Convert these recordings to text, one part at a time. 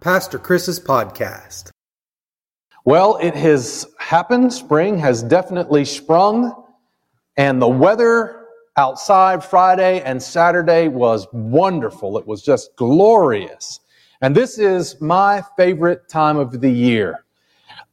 Pastor Chris's podcast. Well, it has happened. Spring has definitely sprung, and the weather outside Friday and Saturday was wonderful. It was just glorious. And this is my favorite time of the year.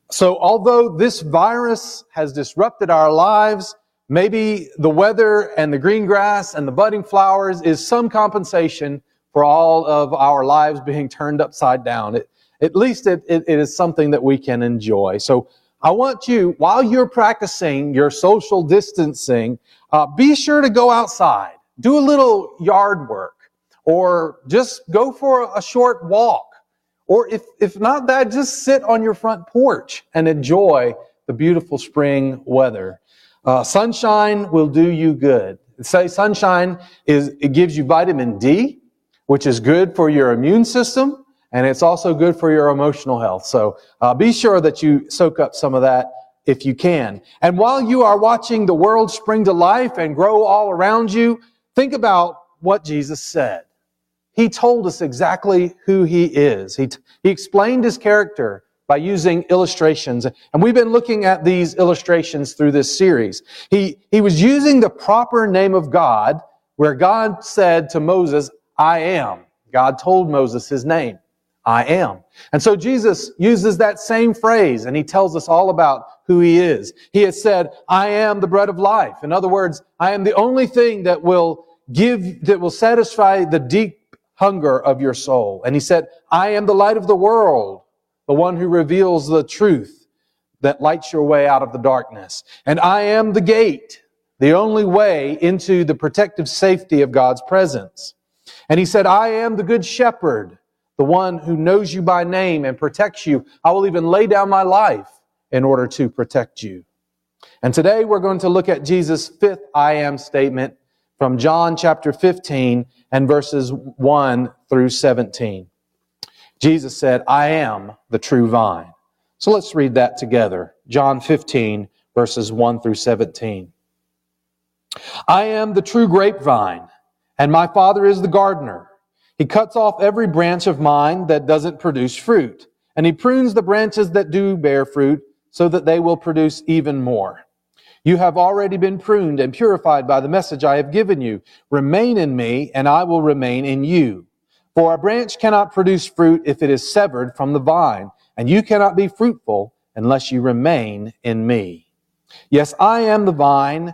So although this virus has disrupted our lives, maybe the weather and the green grass and the budding flowers is some compensation for all of our lives being turned upside down. It, at least it, it, it is something that we can enjoy. So I want you, while you're practicing your social distancing, uh, be sure to go outside, do a little yard work, or just go for a short walk. Or if, if not that, just sit on your front porch and enjoy the beautiful spring weather. Uh, sunshine will do you good. Say sunshine is, it gives you vitamin D, which is good for your immune system, and it's also good for your emotional health. So uh, be sure that you soak up some of that if you can. And while you are watching the world spring to life and grow all around you, think about what Jesus said. He told us exactly who he is. He, t- he explained his character by using illustrations. And we've been looking at these illustrations through this series. He, he was using the proper name of God where God said to Moses, I am. God told Moses his name. I am. And so Jesus uses that same phrase and he tells us all about who he is. He has said, I am the bread of life. In other words, I am the only thing that will give, that will satisfy the deep hunger of your soul. And he said, I am the light of the world, the one who reveals the truth that lights your way out of the darkness. And I am the gate, the only way into the protective safety of God's presence. And he said, I am the good shepherd the one who knows you by name and protects you. I will even lay down my life in order to protect you. And today we're going to look at Jesus' fifth I am statement from John chapter 15 and verses 1 through 17. Jesus said, I am the true vine. So let's read that together. John 15 verses 1 through 17. I am the true grapevine and my father is the gardener. He cuts off every branch of mine that doesn't produce fruit, and he prunes the branches that do bear fruit so that they will produce even more. You have already been pruned and purified by the message I have given you. Remain in me, and I will remain in you. For a branch cannot produce fruit if it is severed from the vine, and you cannot be fruitful unless you remain in me. Yes, I am the vine,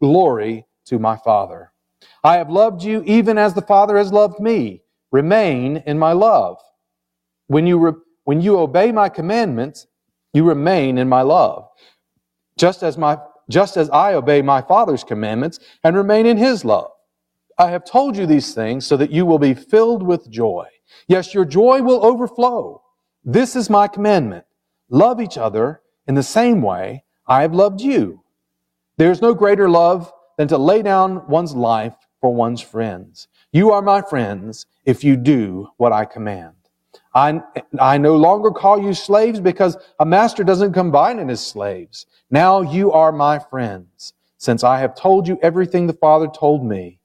glory to my Father. I have loved you even as the Father has loved me. Remain in my love. When you, re- when you obey my commandments, you remain in my love. Just as my, just as I obey my Father's commandments and remain in his love. I have told you these things so that you will be filled with joy. Yes, your joy will overflow. This is my commandment. Love each other in the same way I have loved you. There is no greater love than to lay down one's life for one's friends. You are my friends if you do what I command. I, I no longer call you slaves because a master doesn't combine in his slaves. Now you are my friends. Since I have told you everything the Father told me,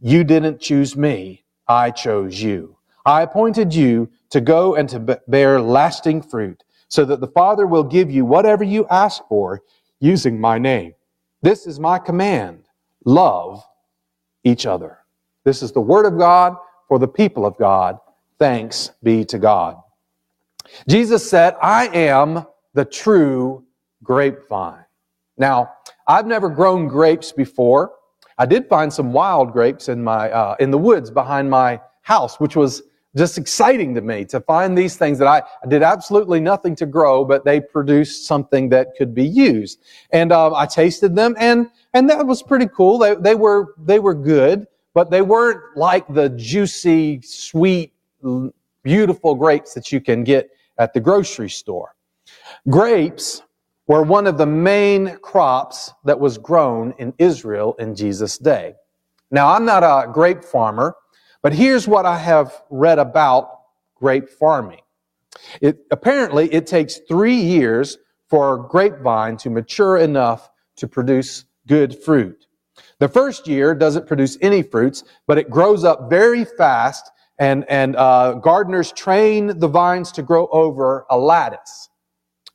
you didn't choose me. I chose you. I appointed you to go and to bear lasting fruit so that the Father will give you whatever you ask for using my name. This is my command. Love each other. This is the word of God for the people of God. Thanks be to God. Jesus said, I am the true grapevine. Now, I've never grown grapes before. I did find some wild grapes in my, uh, in the woods behind my house, which was just exciting to me to find these things that I, I did absolutely nothing to grow, but they produced something that could be used. And uh, I tasted them, and and that was pretty cool. They they were they were good but they weren't like the juicy, sweet, beautiful grapes that you can get at the grocery store. Grapes were one of the main crops that was grown in Israel in Jesus' day. Now, I'm not a grape farmer, but here's what I have read about grape farming. It, apparently, it takes three years for a grapevine to mature enough to produce good fruit. The first year doesn't produce any fruits, but it grows up very fast, and, and uh, gardeners train the vines to grow over a lattice,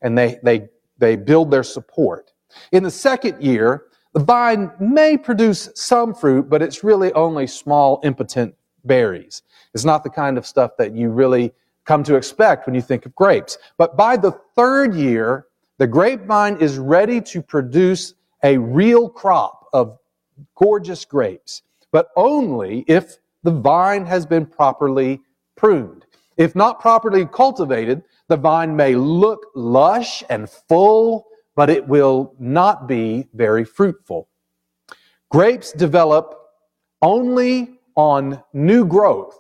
and they, they, they build their support. In the second year, the vine may produce some fruit, but it's really only small, impotent berries. It's not the kind of stuff that you really come to expect when you think of grapes. But by the third year, the grapevine is ready to produce a real crop of gorgeous grapes, but only if the vine has been properly pruned. If not properly cultivated, the vine may look lush and full, but it will not be very fruitful. Grapes develop only on new growth,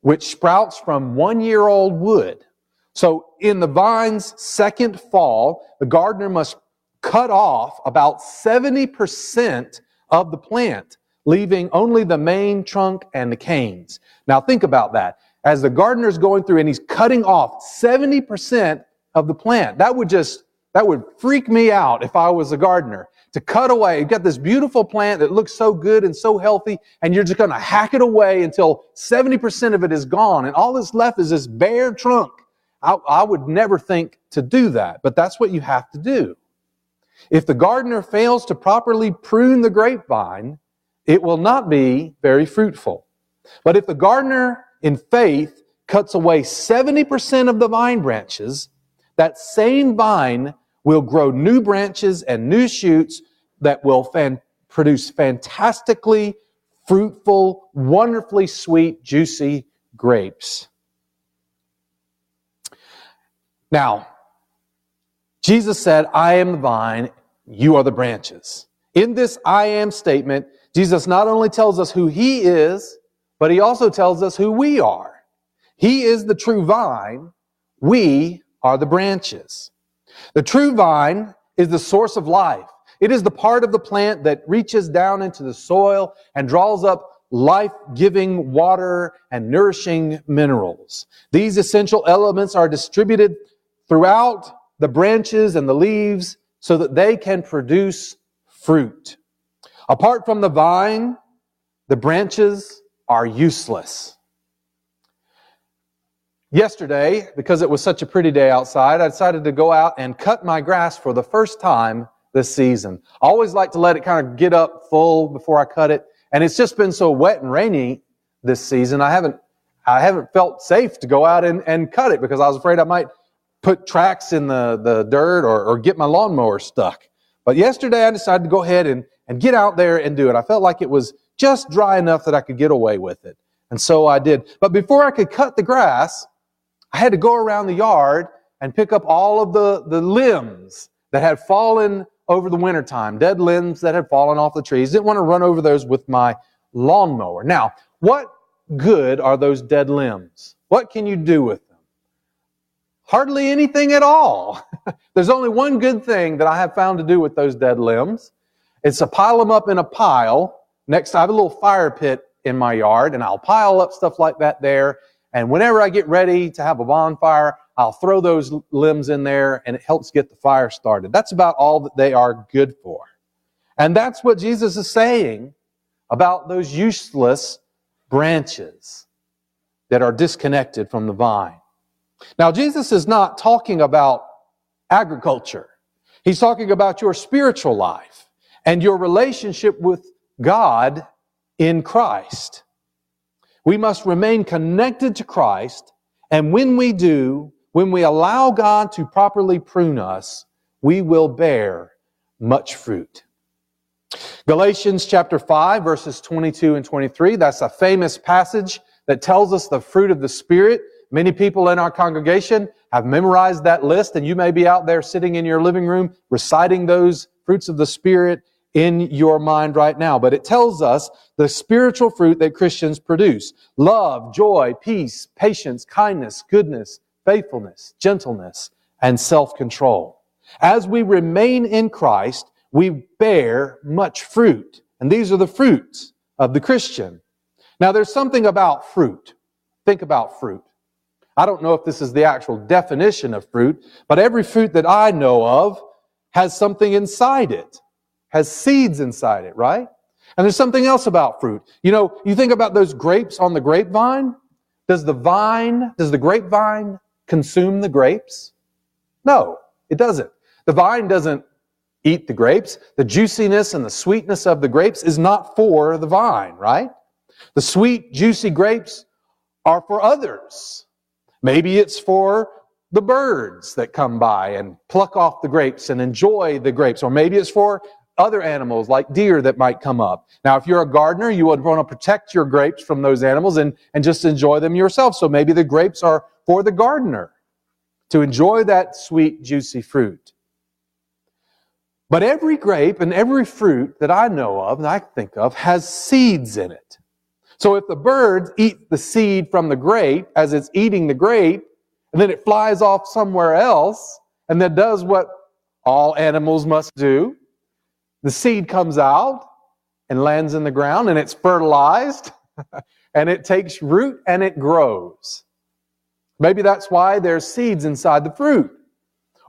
which sprouts from one year old wood. So in the vine's second fall, the gardener must cut off about 70% of the plant, leaving only the main trunk and the canes. Now think about that. As the gardener's going through and he's cutting off 70% of the plant, that would just, that would freak me out if I was a gardener. To cut away, you've got this beautiful plant that looks so good and so healthy, and you're just gonna hack it away until 70% of it is gone, and all that's left is this bare trunk. I, I would never think to do that, but that's what you have to do. If the gardener fails to properly prune the grapevine, it will not be very fruitful. But if the gardener in faith cuts away 70% of the vine branches, that same vine will grow new branches and new shoots that will fan- produce fantastically fruitful, wonderfully sweet, juicy grapes. Now, Jesus said, I am the vine, you are the branches. In this I am statement, Jesus not only tells us who he is, but he also tells us who we are. He is the true vine. We are the branches. The true vine is the source of life. It is the part of the plant that reaches down into the soil and draws up life-giving water and nourishing minerals. These essential elements are distributed throughout the branches and the leaves so that they can produce fruit. Apart from the vine, the branches are useless. Yesterday, because it was such a pretty day outside, I decided to go out and cut my grass for the first time this season. I always like to let it kind of get up full before I cut it. And it's just been so wet and rainy this season. I haven't, I haven't felt safe to go out and, and cut it because I was afraid I might put tracks in the, the dirt or, or get my lawnmower stuck. But yesterday I decided to go ahead and, and get out there and do it. I felt like it was just dry enough that I could get away with it. And so I did. But before I could cut the grass, I had to go around the yard and pick up all of the, the limbs that had fallen over the wintertime, dead limbs that had fallen off the trees. Didn't want to run over those with my lawnmower. Now, what good are those dead limbs? What can you do with them? Hardly anything at all. There's only one good thing that I have found to do with those dead limbs. It's to pile them up in a pile. Next, I have a little fire pit in my yard and I'll pile up stuff like that there. And whenever I get ready to have a bonfire, I'll throw those limbs in there and it helps get the fire started. That's about all that they are good for. And that's what Jesus is saying about those useless branches that are disconnected from the vine. Now, Jesus is not talking about agriculture. He's talking about your spiritual life and your relationship with God in Christ. We must remain connected to Christ, and when we do, when we allow God to properly prune us, we will bear much fruit. Galatians chapter 5 verses 22 and 23, that's a famous passage that tells us the fruit of the Spirit Many people in our congregation have memorized that list, and you may be out there sitting in your living room reciting those fruits of the Spirit in your mind right now. But it tells us the spiritual fruit that Christians produce. Love, joy, peace, patience, kindness, goodness, faithfulness, gentleness, and self-control. As we remain in Christ, we bear much fruit. And these are the fruits of the Christian. Now there's something about fruit. Think about fruit. I don't know if this is the actual definition of fruit, but every fruit that I know of has something inside it, has seeds inside it, right? And there's something else about fruit. You know, you think about those grapes on the grapevine. Does the vine, does the grapevine consume the grapes? No, it doesn't. The vine doesn't eat the grapes. The juiciness and the sweetness of the grapes is not for the vine, right? The sweet, juicy grapes are for others. Maybe it's for the birds that come by and pluck off the grapes and enjoy the grapes. Or maybe it's for other animals like deer that might come up. Now, if you're a gardener, you would want to protect your grapes from those animals and, and just enjoy them yourself. So maybe the grapes are for the gardener to enjoy that sweet, juicy fruit. But every grape and every fruit that I know of and I think of has seeds in it. So if the birds eat the seed from the grape as it's eating the grape, and then it flies off somewhere else, and then does what all animals must do, the seed comes out and lands in the ground and it's fertilized and it takes root and it grows. Maybe that's why there's seeds inside the fruit.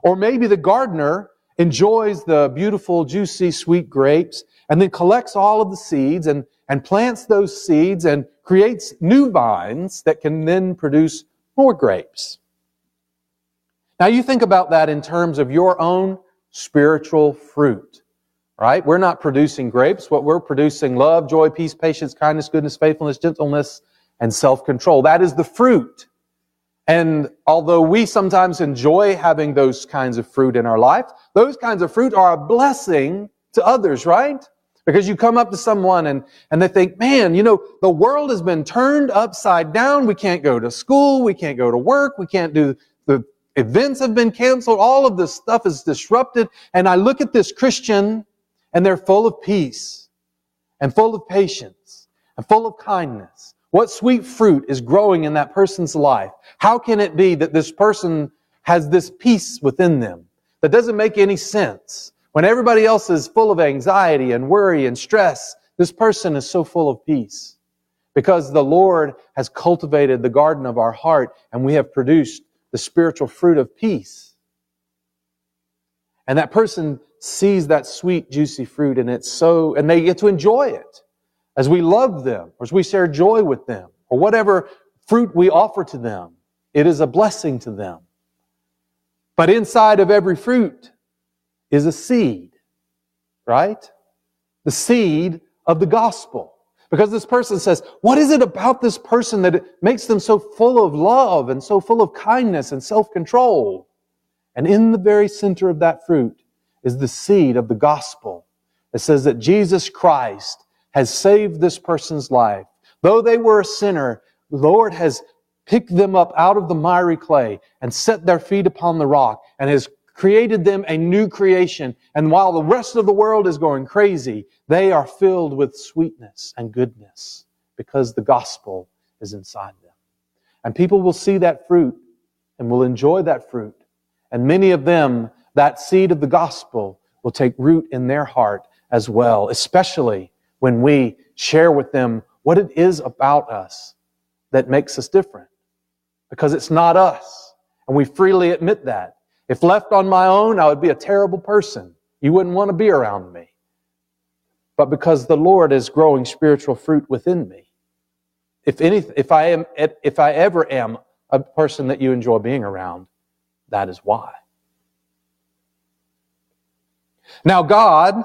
Or maybe the gardener enjoys the beautiful, juicy, sweet grapes and then collects all of the seeds and and plants those seeds and creates new vines that can then produce more grapes. Now you think about that in terms of your own spiritual fruit, right? We're not producing grapes. What we're producing love, joy, peace, patience, kindness, goodness, faithfulness, gentleness, and self-control. That is the fruit. And although we sometimes enjoy having those kinds of fruit in our life, those kinds of fruit are a blessing to others, right? Because you come up to someone and, and they think, man, you know, the world has been turned upside down. We can't go to school. We can't go to work. We can't do, the events have been canceled. All of this stuff is disrupted. And I look at this Christian and they're full of peace and full of patience and full of kindness. What sweet fruit is growing in that person's life? How can it be that this person has this peace within them that doesn't make any sense? When everybody else is full of anxiety and worry and stress, this person is so full of peace. Because the Lord has cultivated the garden of our heart and we have produced the spiritual fruit of peace. And that person sees that sweet, juicy fruit and it's so, and they get to enjoy it as we love them or as we share joy with them or whatever fruit we offer to them. It is a blessing to them. But inside of every fruit is a seed, right? The seed of the gospel. Because this person says, what is it about this person that makes them so full of love and so full of kindness and self-control? And in the very center of that fruit is the seed of the gospel. It says that Jesus Christ has saved this person's life. Though they were a sinner, the Lord has picked them up out of the miry clay and set their feet upon the rock and has created them a new creation. And while the rest of the world is going crazy, they are filled with sweetness and goodness because the gospel is inside them. And people will see that fruit and will enjoy that fruit. And many of them, that seed of the gospel will take root in their heart as well, especially when we share with them what it is about us that makes us different. Because it's not us. And we freely admit that. If left on my own, I would be a terrible person. You wouldn't want to be around me. But because the Lord is growing spiritual fruit within me, if any, if I am, if I ever am a person that you enjoy being around, that is why. Now God,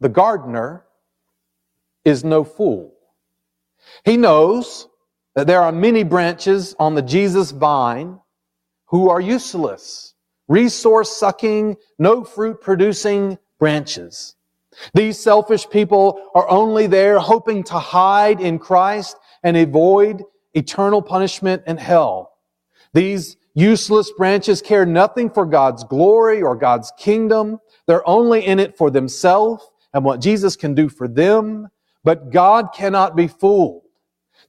the gardener, is no fool. He knows that there are many branches on the Jesus vine who are useless resource sucking, no fruit producing branches. These selfish people are only there hoping to hide in Christ and avoid eternal punishment and hell. These useless branches care nothing for God's glory or God's kingdom. They're only in it for themselves and what Jesus can do for them. But God cannot be fooled.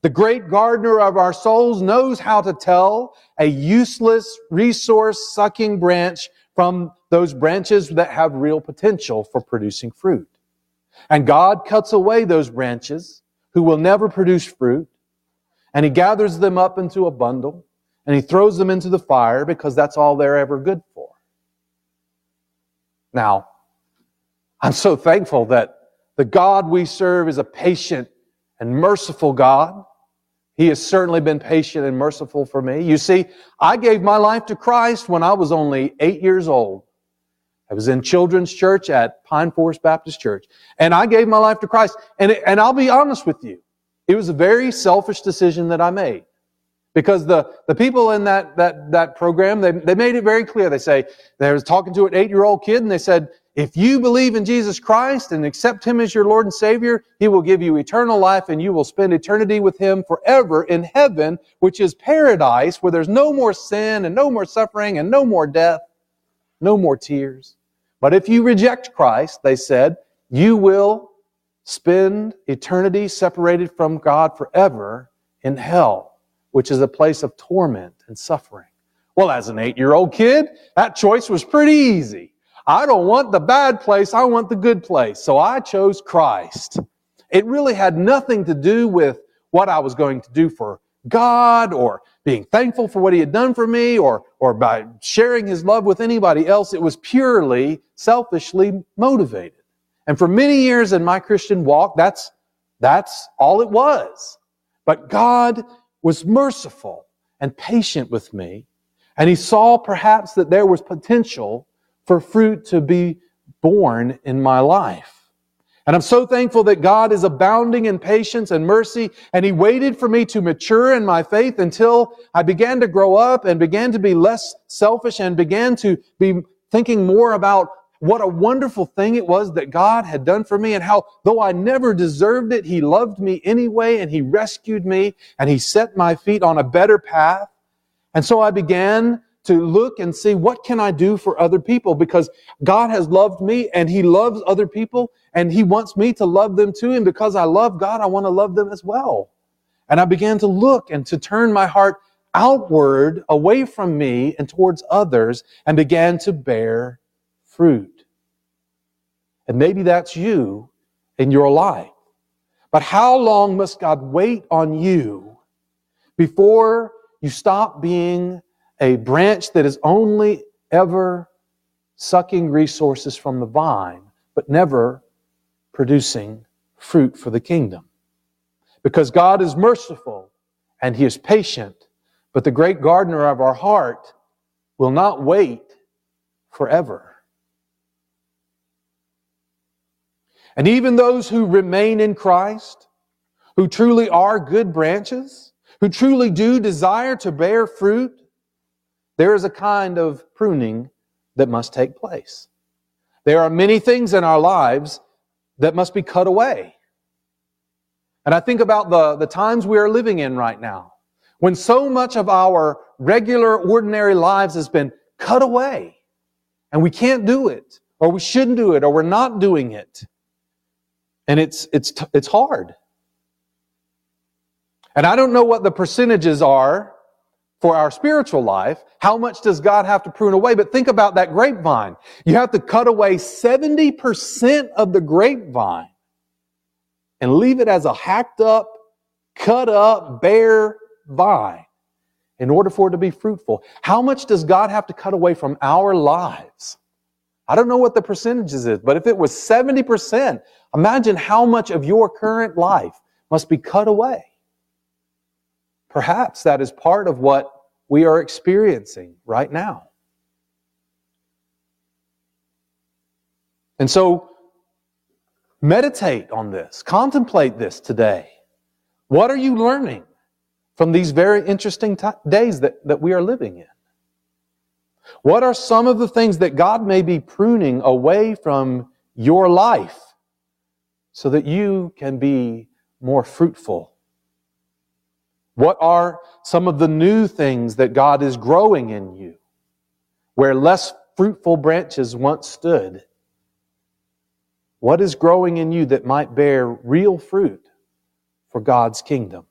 The great gardener of our souls knows how to tell a useless resource sucking branch from those branches that have real potential for producing fruit. And God cuts away those branches who will never produce fruit and he gathers them up into a bundle and he throws them into the fire because that's all they're ever good. Now, I'm so thankful that the God we serve is a patient and merciful God. He has certainly been patient and merciful for me. You see, I gave my life to Christ when I was only eight years old. I was in children's church at Pine Forest Baptist Church, and I gave my life to Christ. And, it, and I'll be honest with you, it was a very selfish decision that I made. Because the, the people in that, that, that program, they, they made it very clear. They say, they was talking to an eight-year-old kid, and they said, if you believe in Jesus Christ and accept Him as your Lord and Savior, He will give you eternal life and you will spend eternity with Him forever in heaven, which is paradise where there's no more sin and no more suffering and no more death, no more tears. But if you reject Christ, they said, you will spend eternity separated from God forever in hell, which is a place of torment and suffering. Well, as an eight year old kid, that choice was pretty easy. I don't want the bad place. I want the good place. So I chose Christ. It really had nothing to do with what I was going to do for God or being thankful for what he had done for me or, or by sharing his love with anybody else. It was purely selfishly motivated. And for many years in my Christian walk, that's, that's all it was. But God was merciful and patient with me. And he saw perhaps that there was potential for fruit to be born in my life. And I'm so thankful that God is abounding in patience and mercy, and He waited for me to mature in my faith until I began to grow up and began to be less selfish and began to be thinking more about what a wonderful thing it was that God had done for me and how, though I never deserved it, He loved me anyway and He rescued me and He set my feet on a better path. And so I began to look and see what can I do for other people because God has loved me and he loves other people and he wants me to love them too. And because I love God, I want to love them as well. And I began to look and to turn my heart outward away from me and towards others and began to bear fruit. And maybe that's you in your life. But how long must God wait on you before you stop being a branch that is only ever sucking resources from the vine, but never producing fruit for the kingdom. Because God is merciful and He is patient, but the great gardener of our heart will not wait forever. And even those who remain in Christ, who truly are good branches, who truly do desire to bear fruit, there is a kind of pruning that must take place. There are many things in our lives that must be cut away. And I think about the, the times we are living in right now, when so much of our regular, ordinary lives has been cut away, and we can't do it, or we shouldn't do it, or we're not doing it. And it's, it's, it's hard. And I don't know what the percentages are for our spiritual life, how much does God have to prune away? But think about that grapevine. You have to cut away 70% of the grapevine and leave it as a hacked up, cut up, bare vine in order for it to be fruitful. How much does God have to cut away from our lives? I don't know what the percentages is, but if it was 70%, imagine how much of your current life must be cut away. Perhaps that is part of what we are experiencing right now. And so, meditate on this, contemplate this today. What are you learning from these very interesting t- days that, that we are living in? What are some of the things that God may be pruning away from your life so that you can be more fruitful? What are some of the new things that God is growing in you where less fruitful branches once stood? What is growing in you that might bear real fruit for God's kingdom?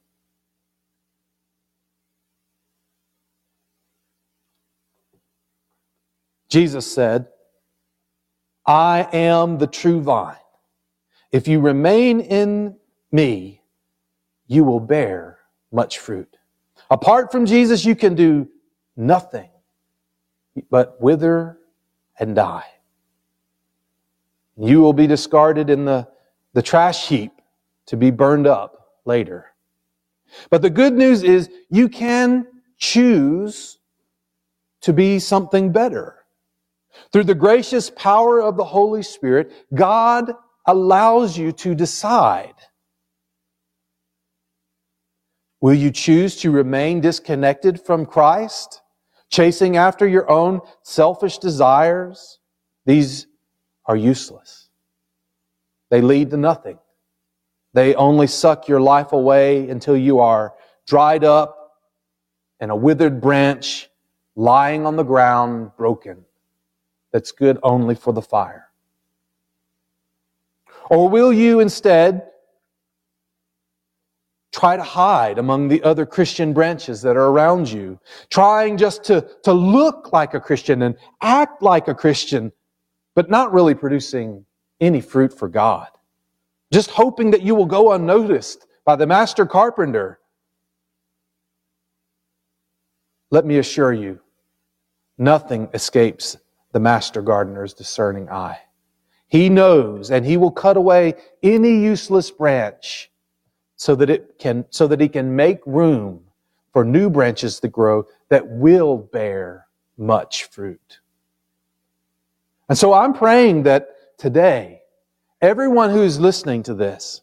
Jesus said, I am the true vine if you remain in me, you will bear much fruit. Apart from Jesus, you can do nothing but wither and die. You will be discarded in the, the trash heap to be burned up later. But the good news is you can choose to be something better. Through the gracious power of the Holy Spirit, God allows you to decide. Will you choose to remain disconnected from Christ, chasing after your own selfish desires? These are useless. They lead to nothing. They only suck your life away until you are dried up and a withered branch lying on the ground broken that's good only for the fire? Or will you instead try to hide among the other Christian branches that are around you, trying just to, to look like a Christian and act like a Christian, but not really producing any fruit for God? Just hoping that you will go unnoticed by the master carpenter. Let me assure you, nothing escapes the master gardener's discerning eye. He knows and he will cut away any useless branch so that it can, so that he can make room for new branches to grow that will bear much fruit. And so I'm praying that today, everyone who's listening to this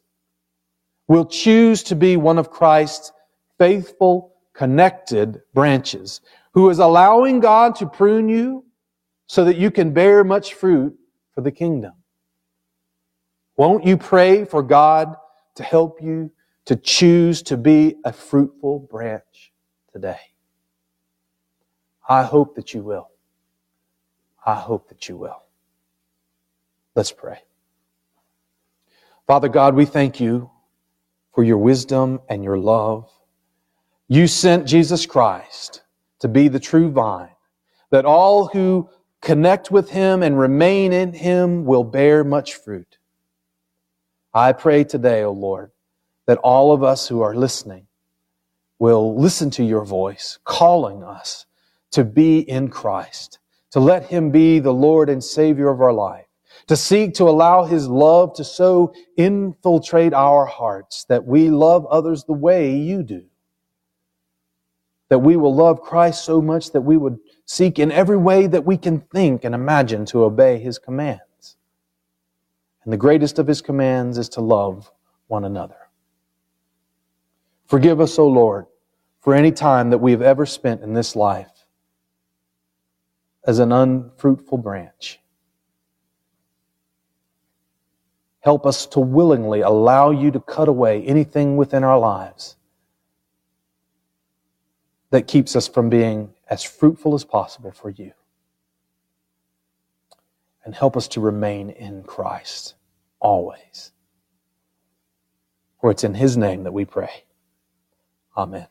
will choose to be one of Christ's faithful, connected branches who is allowing God to prune you so that you can bear much fruit for the kingdom. Won't you pray for God to help you to choose to be a fruitful branch today? I hope that you will. I hope that you will. Let's pray. Father God, we thank you for your wisdom and your love. You sent Jesus Christ to be the true vine, that all who connect with Him and remain in Him will bear much fruit. I pray today, O oh Lord, that all of us who are listening will listen to your voice calling us to be in Christ, to let Him be the Lord and Savior of our life, to seek to allow His love to so infiltrate our hearts that we love others the way you do. That we will love Christ so much that we would seek in every way that we can think and imagine to obey His commands. And the greatest of His commands is to love one another. Forgive us, O Lord, for any time that we have ever spent in this life as an unfruitful branch. Help us to willingly allow you to cut away anything within our lives that keeps us from being as fruitful as possible for you. And help us to remain in Christ always. For it's in His name that we pray. Amen.